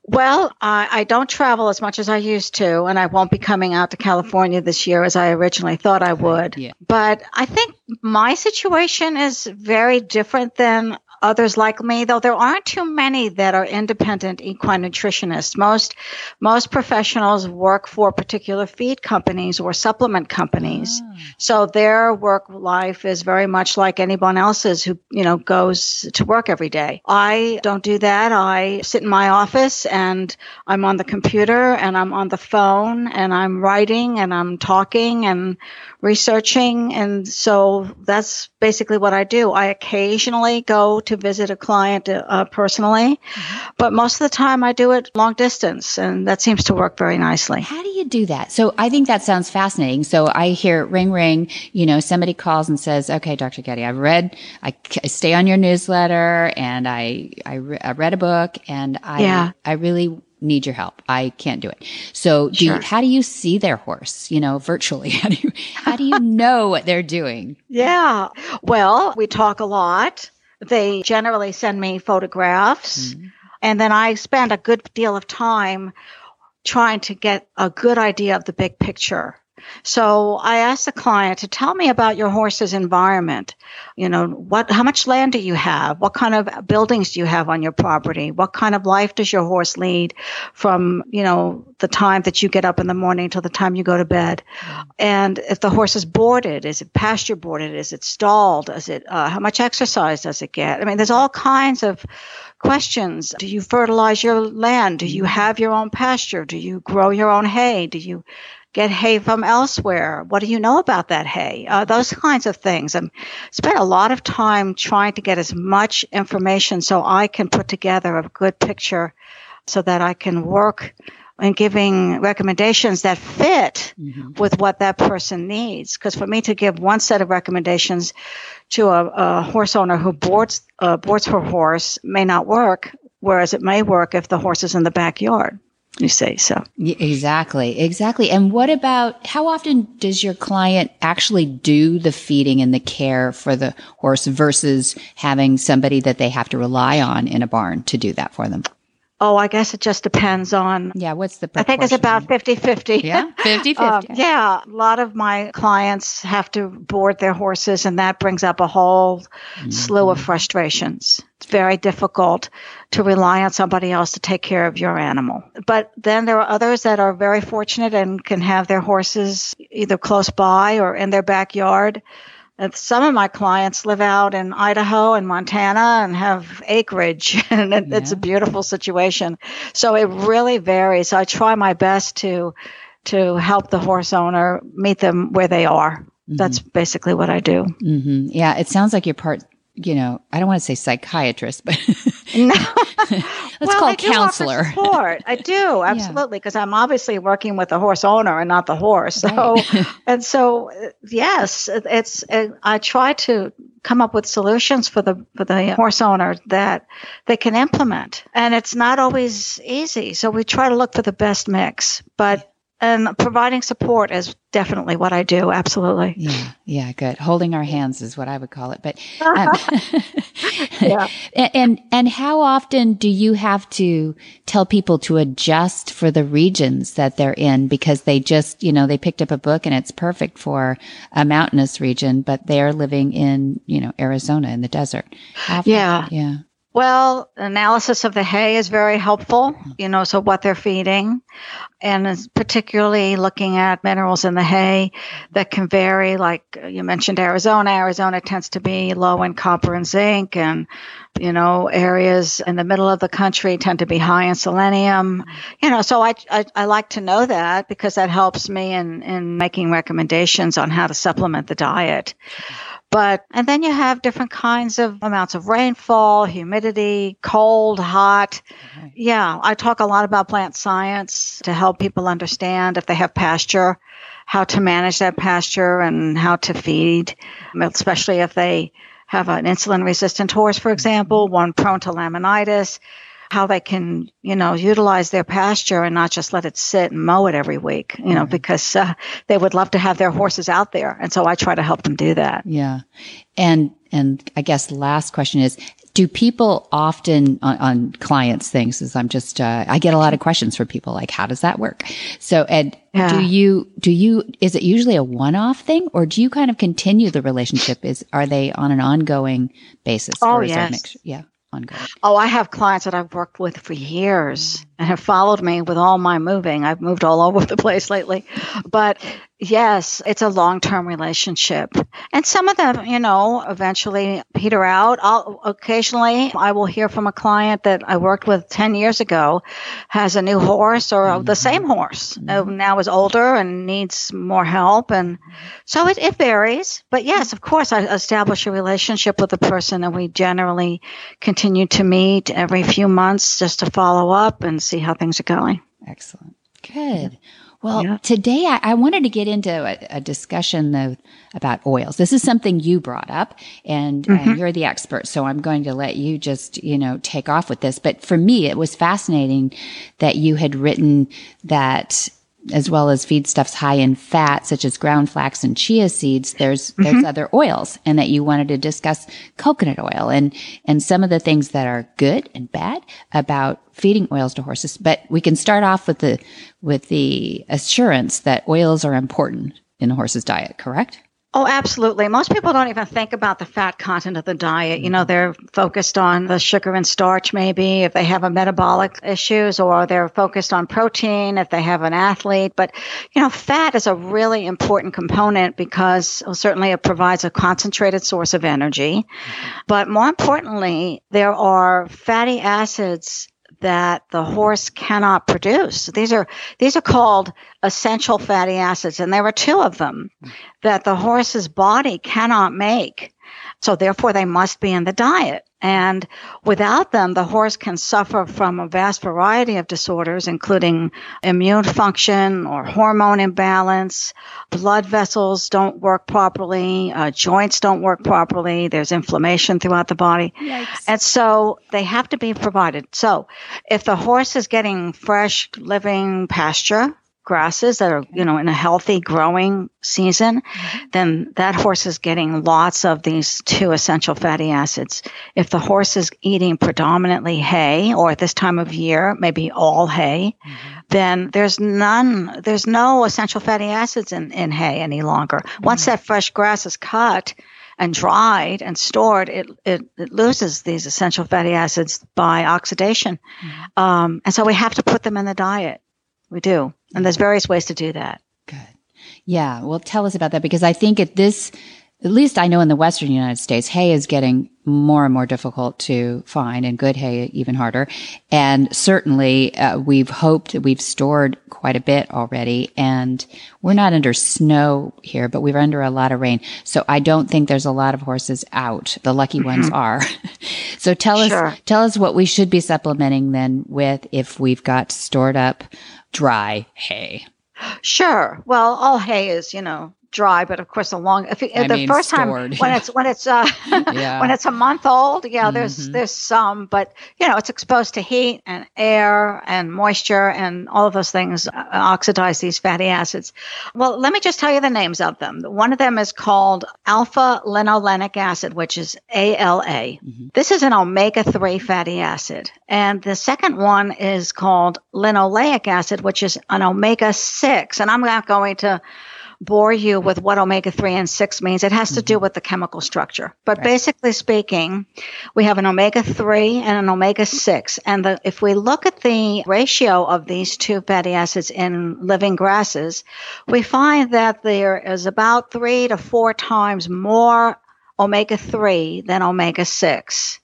Well, I, I don't travel as much as I used to, and I won't be coming out to California this year as I originally thought I would. Yeah. But I think my situation is very different than others like me, though there aren't too many that are independent equine nutritionists. Most most professionals work for particular feed companies or supplement companies. Ah. So their work life is very much like anyone else's who, you know, goes to work every day. I don't do that. I sit in my office and I'm on the computer and I'm on the phone and I'm writing and I'm talking and researching. And so that's basically what I do. I occasionally go to visit a client uh, personally, but most of the time I do it long distance and that seems to work very nicely. How do you do that? So I think that sounds fascinating. So I hear ring ring, you know, somebody calls and says, okay, Dr. Getty, I read, I, I stay on your newsletter and I, I, re- I read a book and I, Yeah. I really need your help. I can't do it. So do you, how do you see their horse, you know, virtually? *laughs* How do you, how do you *laughs* know what they're doing? Yeah. Well, we talk a lot. They generally send me photographs. Mm-hmm. And then I spend a good deal of time trying to get a good idea of the big picture. So I asked the client to tell me about your horse's environment. You know, what, how much land do you have? What kind of buildings do you have on your property? What kind of life does your horse lead from, you know, the time that you get up in the morning till the time you go to bed? And if the horse is boarded, is it pasture boarded? Is it stalled? Is it, uh, how much exercise does it get? I mean, there's all kinds of questions. Do you fertilize your land? Do you have your own pasture? Do you grow your own hay? Do you get hay from elsewhere? What do you know about that hay? Uh, those kinds of things. And spent a lot of time trying to get as much information so I can put together a good picture so that I can work in giving recommendations that fit with what that person needs. Because for me to give one set of recommendations to a, a horse owner who boards uh, boards her horse may not work, whereas it may work if the horse is in the backyard. You say so Exactly, exactly. And what about how often does your client actually do the feeding and the care for the horse versus having somebody that they have to rely on in a barn to do that for them? Oh, I guess it just depends on. Yeah, what's the I think it's about proportion? 50 50. Yeah, 50 *laughs* Um, 50. yeah, a lot of my clients have to board their horses, and that brings up a whole slew of frustrations. It's very difficult to rely on somebody else to take care of your animal. But then there are others that are very fortunate and can have their horses either close by or in their backyard. And some of my clients live out in Idaho and Montana and have acreage, *laughs* and it, it's a beautiful situation. So it really varies. I try my best to to help the horse owner meet them where they are. That's basically what I do. hmm Yeah, it sounds like you're part, you know, I don't want to say psychiatrist, but *laughs* No. *laughs* let's well, call I it counselor. support. I do *laughs* absolutely because I'm obviously working with the horse owner and not the horse. So, and so uh, yes, it's. uh I try to come up with solutions for the for the horse owner that they can implement, and it's not always easy. So we try to look for the best mix, but. And providing support is definitely what I do. Absolutely. Yeah, yeah, good. Holding our hands is what I would call it. But um, *laughs* Yeah. *laughs* And and how often do you have to tell people to adjust for the regions that they're in because they just you know they picked up a book and it's perfect for a mountainous region, but they're living in you know Arizona in the desert. Yeah. yeah. Well, analysis of the hay is very helpful, you know, so what they're feeding, and particularly looking at minerals in the hay that can vary. Like you mentioned, Arizona. Arizona tends to be low in copper and zinc, and you know, areas in the middle of the country tend to be high in selenium. You know, so I I, I like to know that because that helps me in in making recommendations on how to supplement the diet. But, and then you have different kinds of amounts of rainfall, humidity, cold, hot. Yeah, I talk a lot about plant science to help people understand if they have pasture, how to manage that pasture and how to feed, especially if they have an insulin resistant horse, for mm-hmm. example, one prone to laminitis, how they can, you know, utilize their pasture and not just let it sit and mow it every week, you know, because uh, they would love to have their horses out there. And so I try to help them do that. Yeah. And and I guess last question is do people often on, on clients things is I'm just, uh, I get a lot of questions from people like, how does that work? So, Ed, Yeah. do you, do you, is it usually a one-off thing or do you kind of continue the relationship? Is, are they on an ongoing basis? Oh, yes. mixture? Yeah. Oh, I have clients that I've worked with for years mm. and have followed me with all my moving. I've moved all over *laughs* the place lately. But yes, it's a long term relationship. And some of them, you know, eventually peter out. I'll occasionally I will hear from a client that I worked with 10 years ago has a new horse or the same horse uh, now is older and needs more help. And so it, it varies. But yes, of course, I establish a relationship with the person and we generally continue to meet every few months just to follow up and see how things are going. Excellent. Good. Well, Yeah. today I, I wanted to get into a, a discussion though about oils. This is something you brought up, and uh, you're the expert, so I'm going to let you just you know take off with this. But for me, it was fascinating that you had written that. As well as feedstuffs high in fat, such as ground flax and chia seeds, there's there's mm-hmm. other oils, and that you wanted to discuss coconut oil and and some of the things that are good and bad about feeding oils to horses. But we can start off with the with the assurance that oils are important in a horse's diet, correct? Oh, absolutely. Most people don't even think about the fat content of the diet. You know, mm-hmm. they're focused on the sugar and starch, maybe if they have a metabolic issues, or they're focused on protein if they have an athlete. But, you know, fat is a really important component because well, certainly it provides a concentrated source of energy. Mm-hmm. But more importantly, there are fatty acids that the horse cannot produce. These are these are called essential fatty acids and there are two of them that the horse's body cannot make. So therefore they must be in the diet. And without them, the horse can suffer from a vast variety of disorders, including immune function or hormone imbalance. Blood vessels don't work properly. Uh, joints don't work properly. There's inflammation throughout the body. And so they have to be provided. So if the horse is getting fresh, living pasture, grasses that are, you know, in a healthy growing season, mm-hmm. then that horse is getting lots of these two essential fatty acids. If the horse is eating predominantly hay or at this time of year, maybe all hay, mm-hmm. then there's none, there's no essential fatty acids in, in hay any longer. Once mm-hmm. that fresh grass is cut, and dried and stored, it, it, it loses these essential fatty acids by oxidation. Um, and so we have to put them in the diet. We do. And there's various ways to do that. Good. Yeah. Well, tell us about that because I think at this, at least I know in the Western United States, hay is getting more and more difficult to find and good hay even harder. And certainly, uh, we've hoped that we've stored quite a bit already and we're not under snow here, but we're under a lot of rain. So I don't think there's a lot of horses out. The lucky ones are. *laughs* so tell Sure. us, tell us what we should be supplementing then with if we've got stored up dry hay. Sure. Well, all hay is, you know, dry, but of course, the long if I the mean, first stored. time when it's when it's uh *laughs* Yeah. when it's a month old, yeah, there's Mhm. there's some, but you know, it's exposed to heat and air and moisture and all of those things uh, oxidize these fatty acids. Well, let me just tell you the names of them. One of them is called alpha linolenic acid, which is ALA. Mhm. This is an omega 3 fatty acid. And the second one is called linoleic acid, which is an omega 6. And I'm not going to bore you with what omega 3 and 6 means. It has to do mm-hmm. with the chemical structure. But Right. basically speaking, we have an omega 3 and an omega 6. And the, if we look at the ratio of these two fatty acids in living grasses, we find that there is about three to four times more omega 3 than omega 6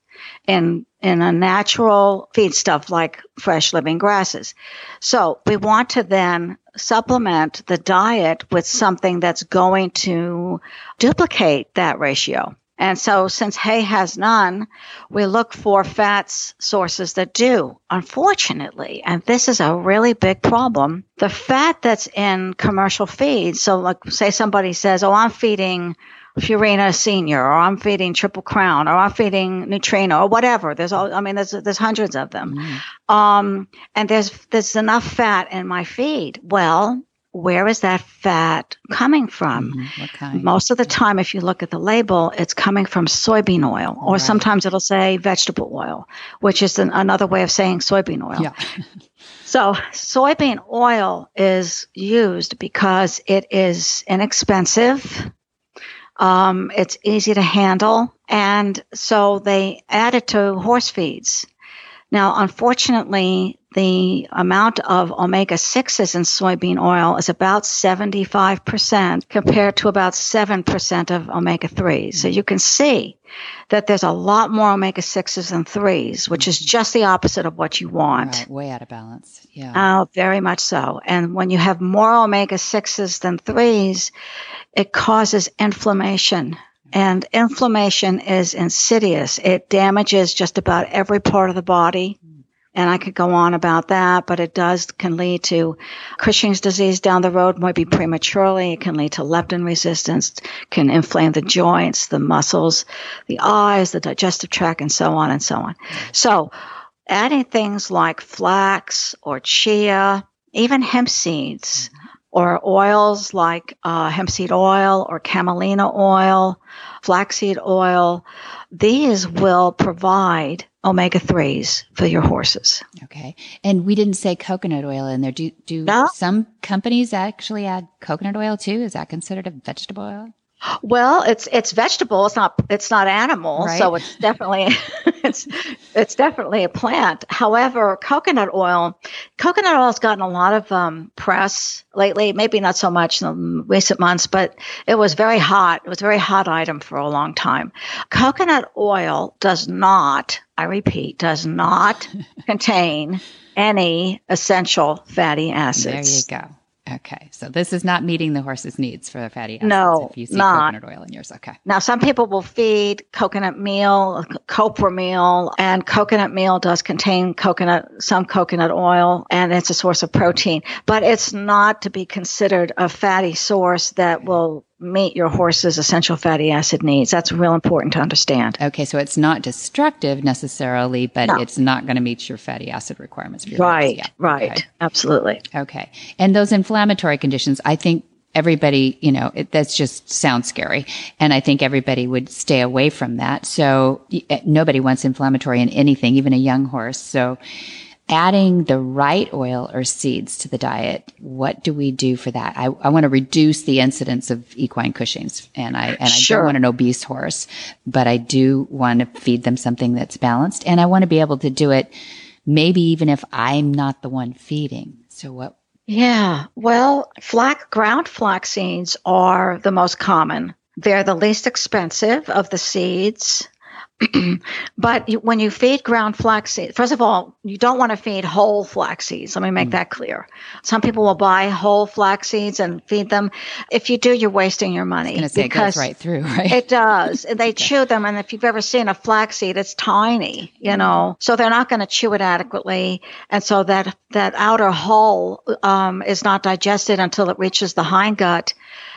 in in a natural feedstuff like fresh living grasses. So we want to then supplement the diet with something that's going to duplicate that ratio. And so since hay has none, we look for fats sources that do, unfortunately. And this is a really big problem. The fat that's in commercial feeds, so like say somebody says, oh, I'm feeding Purina Senior, or I'm feeding Triple Crown, or I'm feeding Nutrena, or whatever. There's all, I mean, there's there's hundreds of them, Mm. um, and there's there's enough fat in my feed. Well, where is that fat coming from? Mhm. What kind? Most of the time, if you look at the label, it's coming from soybean oil, or Right. sometimes it'll say vegetable oil, which is an, another way of saying soybean oil. Yeah. *laughs* So, soybean oil is used because it is inexpensive, um, it's easy to handle, and so they add it to horse feeds. Now, unfortunately, the amount of omega 6s in soybean oil is about 75% compared to about 7% of omega 3s. So you can see that there's a lot more omega 6s than 3s, which is just the opposite of what you want. Right, way out of balance. Yeah. Oh, very much so. And when you have more omega 6s than 3s, it causes inflammation. And inflammation is insidious. It damages just about every part of the body. Hmm. And I could go on about that, but it does can lead to Cushing's disease down the road, maybe prematurely. It can lead to leptin resistance, can inflame the joints, the muscles, the eyes, the digestive tract, and so on and so on. Hmm. So adding things like flax or chia, even hemp seeds, or oils like uh, hemp seed oil or camelina oil, flaxseed oil, these will provide omega 3s for your horses. Okay. And we didn't say coconut oil in there. Do do No. some companies actually add coconut oil too? Is that considered a vegetable oil? Well, it's it's vegetable. It's not it's not animal, Right. so it's definitely *laughs* it's it's definitely a plant. However, coconut oil, coconut oil has gotten a lot of um, press lately. Maybe not so much in the recent months, but it was very hot. It was a very hot item for a long time. Coconut oil does not, I repeat, does not *laughs* contain any essential fatty acids. There you go. Okay. So this is not meeting the horse's needs for the fatty acids. No, If you see not. coconut oil in yours. Okay. Now, some people will feed coconut meal, copra meal, and coconut meal does contain coconut, some coconut oil, and it's a source of protein, but it's not to be considered a fatty source that will meet your horse's essential fatty acid needs. That's real important to understand. Okay. So it's not destructive necessarily, but No. it's not going to meet your fatty acid requirements for your Right. Yeah. right, Okay. absolutely. Okay. And those inflammatory conditions, I think everybody, you know, it, that's just sounds scary. And I think everybody would stay away from that. So y- eh, nobody wants inflammatory in anything, even a young horse. So adding the right oil or seeds to the diet, what do we do for that? I, I want to reduce the incidence of equine Cushing's and I, and I Sure. don't want an obese horse, but I do want to feed them something that's balanced and I want to be able to do it maybe even if I'm not the one feeding. So what Yeah, well, flax ground flax seeds are the most common. They're the least expensive of the seeds. *clears throat* but when you feed ground flax seeds, first of all, you don't want to feed whole flax seeds. Let me make that clear. Some people will buy whole flax seeds and feed them. If you do, you're wasting your money. say it goes right through, *laughs* right? It does. And They *laughs* chew them, and if you've ever seen a flaxseed, it's tiny, you know. So they're not going to chew it adequately, and so that that outer hull um, is not digested until it reaches the hindgut,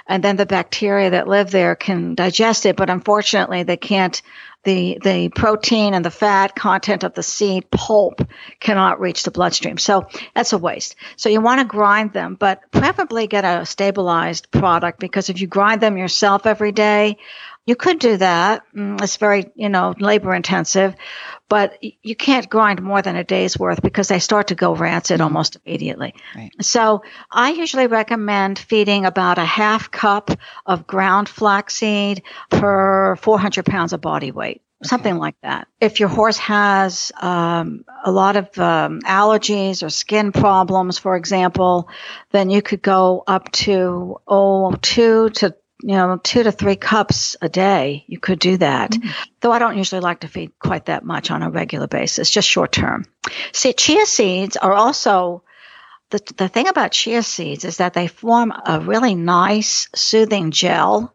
and then the bacteria that live there can digest it. But unfortunately, they can't. The the protein and the fat content of the seed pulp cannot reach the bloodstream. So that's a waste. So you want to grind them, but preferably get a stabilized product because if you grind them yourself every day, you could do that. Mm, It's very, you know, labor intensive, but you can't grind more than a day's worth because they start to go rancid almost immediately. Right. So I usually recommend feeding about a half cup of ground flaxseed per 400 pounds of body weight. Something like that. If your horse has um, a lot of um, allergies or skin problems, for example, then you could go up to oh two to you know two to three cups a day. You could do that. Mm. Though I don't usually like to feed quite that much on a regular basis, just short term. See, chia seeds are also the the thing about chia seeds is that they form a really nice soothing gel.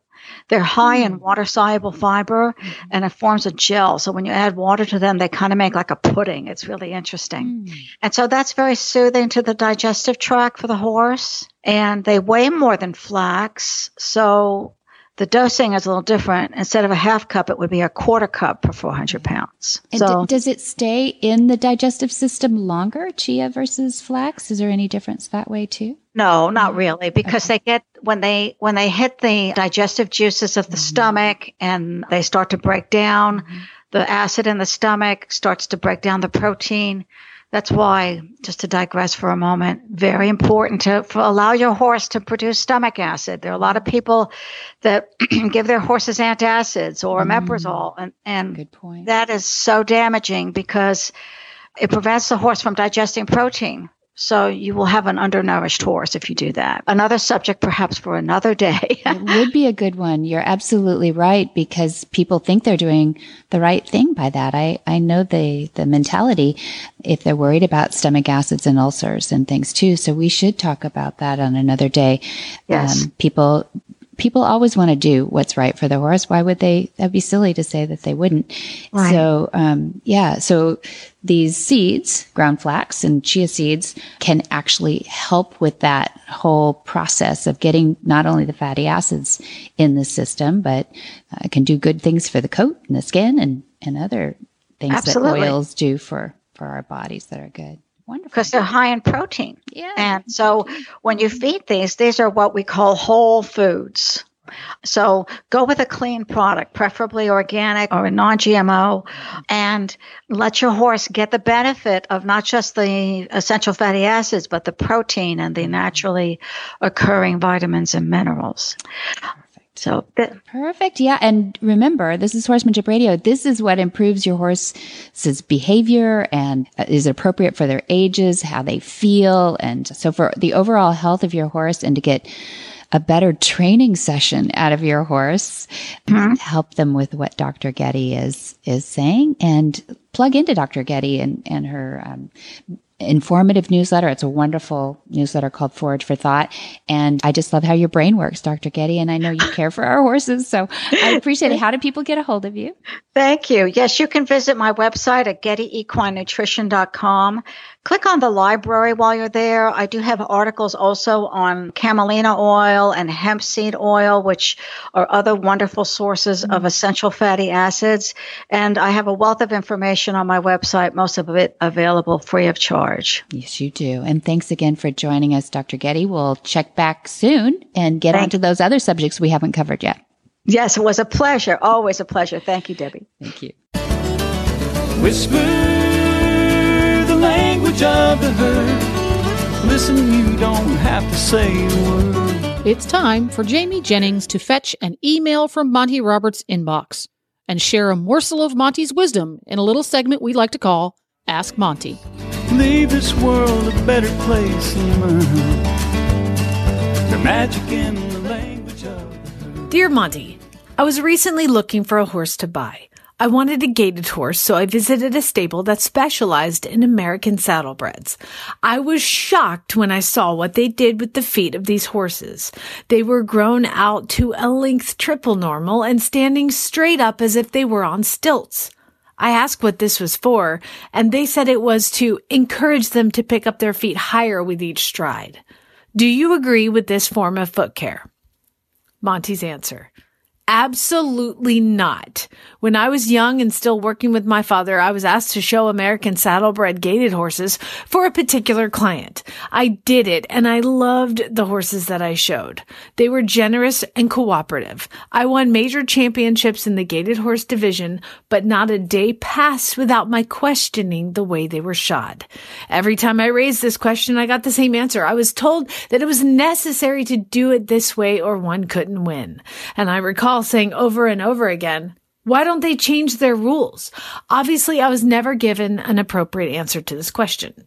They're high in mm. water soluble fiber and it forms a gel. So when you add water to them, they kind of make like a pudding. It's really interesting. Mm. And so that's very soothing to the digestive tract for the horse. And they weigh more than flax. So the dosing is a little different. Instead of a half cup, it would be a quarter cup per 400 pounds. And so, d- does it stay in the digestive system longer, chia versus flax? Is there any difference that way too? No, not really, because okay. they get when they when they hit the digestive juices of the mm-hmm. stomach and they start to break down. Mm-hmm. The acid in the stomach starts to break down the protein. That's why, just to digress for a moment, very important to allow your horse to produce stomach acid. There are a lot of people that *clears throat* give their horses antacids or mm. omeprazole, and, and Good point. that is so damaging because it prevents the horse from digesting protein. So you will have an undernourished horse if you do that. Another subject perhaps for another day. *laughs* it would be a good one. You're absolutely right because people think they're doing the right thing by that. I, I know the, the mentality if they're worried about stomach acids and ulcers and things too. So we should talk about that on another day. Yes. Um, people people always want to do what's right for the horse. Why would they? That'd be silly to say that they wouldn't. Right. So, um, yeah. So these seeds, ground flax and chia seeds, can actually help with that whole process of getting not only the fatty acids in the system, but uh, can do good things for the coat and the skin and and other things Absolutely. that oils do for for our bodies that are good. Wonderful. Because they're high in protein. Yeah. And so when you mm-hmm. feed these, these are what we call whole foods. So go with a clean product, preferably organic or a non GMO, and let your horse get the benefit of not just the essential fatty acids, but the protein and the mm-hmm. naturally occurring vitamins and minerals. So perfect. Yeah. And remember, this is horsemanship radio. This is what improves your horse's behavior and is appropriate for their ages, how they feel. And so for the overall health of your horse and to get a better training session out of your horse, mm-hmm. help them with what Dr. Getty is, is saying and plug into Dr. Getty and, and her, um, informative newsletter. It's a wonderful newsletter called Forage for Thought. And I just love how your brain works, Dr. Getty. And I know you care for our horses. So I appreciate it. How do people get a hold of you? Thank you. Yes, you can visit my website at gettyequinenutrition.com. Click on the library while you're there. I do have articles also on camelina oil and hemp seed oil, which are other wonderful sources mm-hmm. of essential fatty acids. And I have a wealth of information on my website, most of it available free of charge. Yes, you do. And thanks again for joining us, Dr. Getty. We'll check back soon and get Thank onto those other subjects we haven't covered yet. Yes, it was a pleasure. Always a pleasure. Thank you, Debbie. Thank you. Whisper language of the herd. Listen, you don't have to say a word. It's time for Jamie Jennings to fetch an email from Monty Roberts' inbox and share a morsel of Monty's wisdom in a little segment we like to call Ask Monty. Leave this world a better place than mine. The magic in the language of Dear Monty, I was recently looking for a horse to buy. I wanted a gaited horse, so I visited a stable that specialized in American saddlebreds. I was shocked when I saw what they did with the feet of these horses. They were grown out to a length triple normal and standing straight up as if they were on stilts. I asked what this was for, and they said it was to encourage them to pick up their feet higher with each stride. Do you agree with this form of foot care? Monty's answer. Absolutely not. When I was young and still working with my father, I was asked to show American saddlebred gaited horses for a particular client. I did it and I loved the horses that I showed. They were generous and cooperative. I won major championships in the gaited horse division, but not a day passed without my questioning the way they were shod. Every time I raised this question, I got the same answer. I was told that it was necessary to do it this way or one couldn't win. And I recall saying over and over again, why don't they change their rules? Obviously, I was never given an appropriate answer to this question.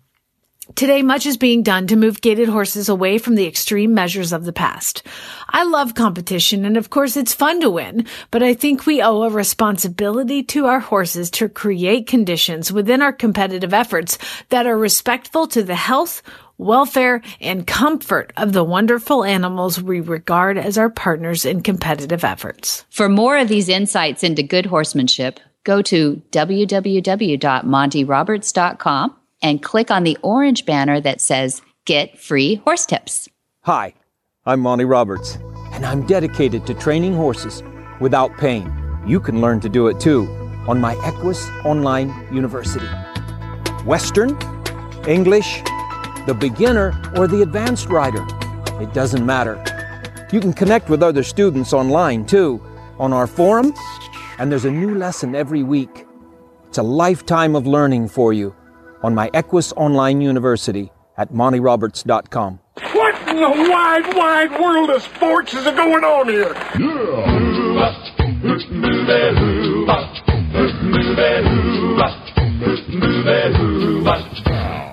Today, much is being done to move gaited horses away from the extreme measures of the past. I love competition, and of course, it's fun to win, but I think we owe a responsibility to our horses to create conditions within our competitive efforts that are respectful to the health, welfare, and comfort of the wonderful animals we regard as our partners in competitive efforts. For more of these insights into good horsemanship, go to www.montyroberts.com and click on the orange banner that says Get Free Horse Tips. Hi, I'm Monty Roberts. and I'm dedicated to training horses without pain. You can learn to do it too on my Equus Online University. Western, English, the beginner, or the advanced rider. It doesn't matter. You can connect with other students online too, on our forum, and there's a new lesson every week. It's a lifetime of learning for you on my Equus Online University at montyroberts.com. What in the wide, wide world of sports is going on here?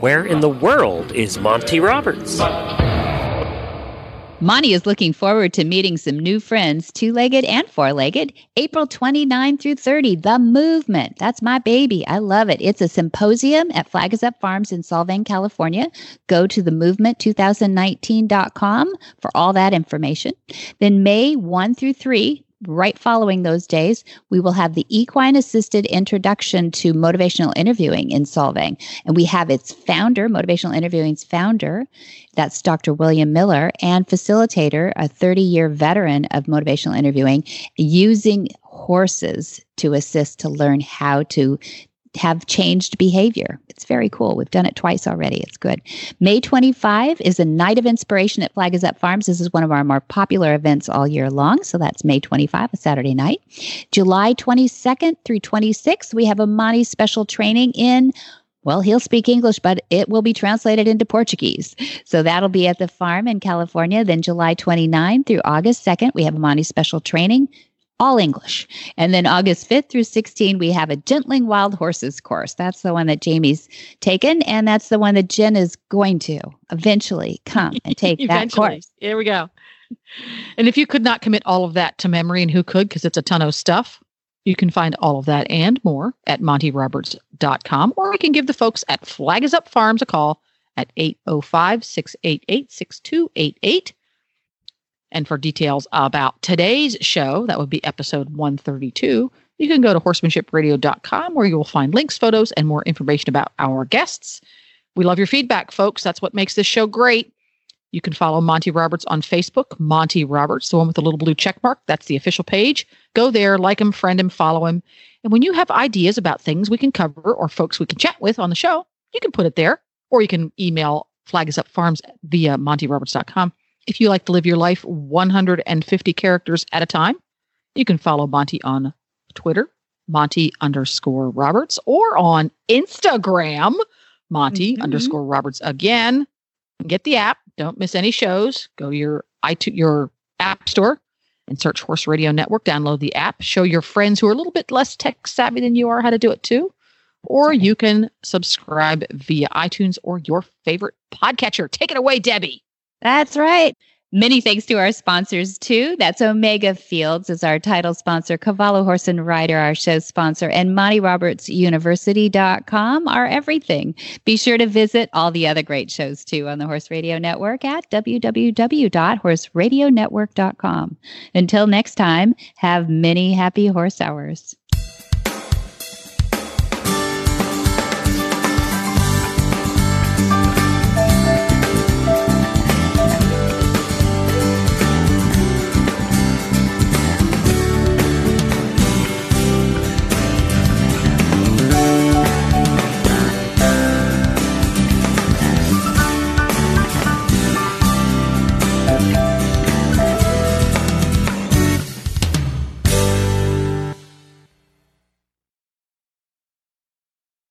Where in the world is Monty Roberts? Monty is looking forward to meeting some new friends, two legged and four legged, April 29 through 30. The Movement. That's my baby. I love it. It's a symposium at Flag is Up Farms in Solvang, California. Go to themovement2019.com for all that information. Then May 1 through 3, right following those days, we will have the equine assisted introduction to motivational interviewing in Solvang. And we have its founder, motivational interviewing's founder, that's Dr. William Miller, and facilitator, a 30 year veteran of motivational interviewing, using horses to assist to learn how to have changed behavior. It's very cool. We've done it twice already. It's good. May 25 is a night of inspiration at Flag is Up Farms. This is one of our more popular events all year long. So that's May 25, a Saturday night. July 22nd through 26th, we have a Monty special training in well, he'll speak English, but it will be translated into Portuguese. So that'll be at the farm in California. Then July 29 through August 2nd, we have a Monty special training all English. And then August 5th through 16, we have a Gentling Wild Horses course. That's the one that Jamie's taken. And that's the one that Jen is going to eventually come and *laughs* take that course. Here we go. And if you could not commit all of that to memory, and who could, because it's a ton of stuff, you can find all of that and more at montyroberts.com, or you can give the folks at Flag is Up Farms a call at 805 688 6288. And for details about today's show, that would be episode 132, you can go to horsemanshipradio.com where you will find links, photos, and more information about our guests. We love your feedback, folks. That's what makes this show great. You can follow Monty Roberts on Facebook, Monty Roberts, the one with the little blue check mark. That's the official page. Go there, like him, friend him, follow him. And when you have ideas about things we can cover or folks we can chat with on the show, you can put it there. Or you can email flagisupfarms via montyroberts.com. If you like to live your life 150 characters at a time, you can follow Monty on Twitter, Monty underscore Roberts, or on Instagram, Monty Mhm. underscore Roberts again. Get the app. Don't miss any shows. Go to your iTunes, your app store and search Horse Radio Network. Download the app. Show your friends who are a little bit less tech savvy than you are how to do it too. Or you can subscribe via iTunes or your favorite podcatcher. Take it away, Debbie. That's right. Many thanks to our sponsors too. That's Omega Fields is our title sponsor, Cavallo Horse and Rider, our show sponsor, and MontyRobertsUniversity.com, our everything. Be sure to visit all the other great shows too on the Horse Radio Network at www.horseradionetwork.com. Until next time, have many happy horse hours.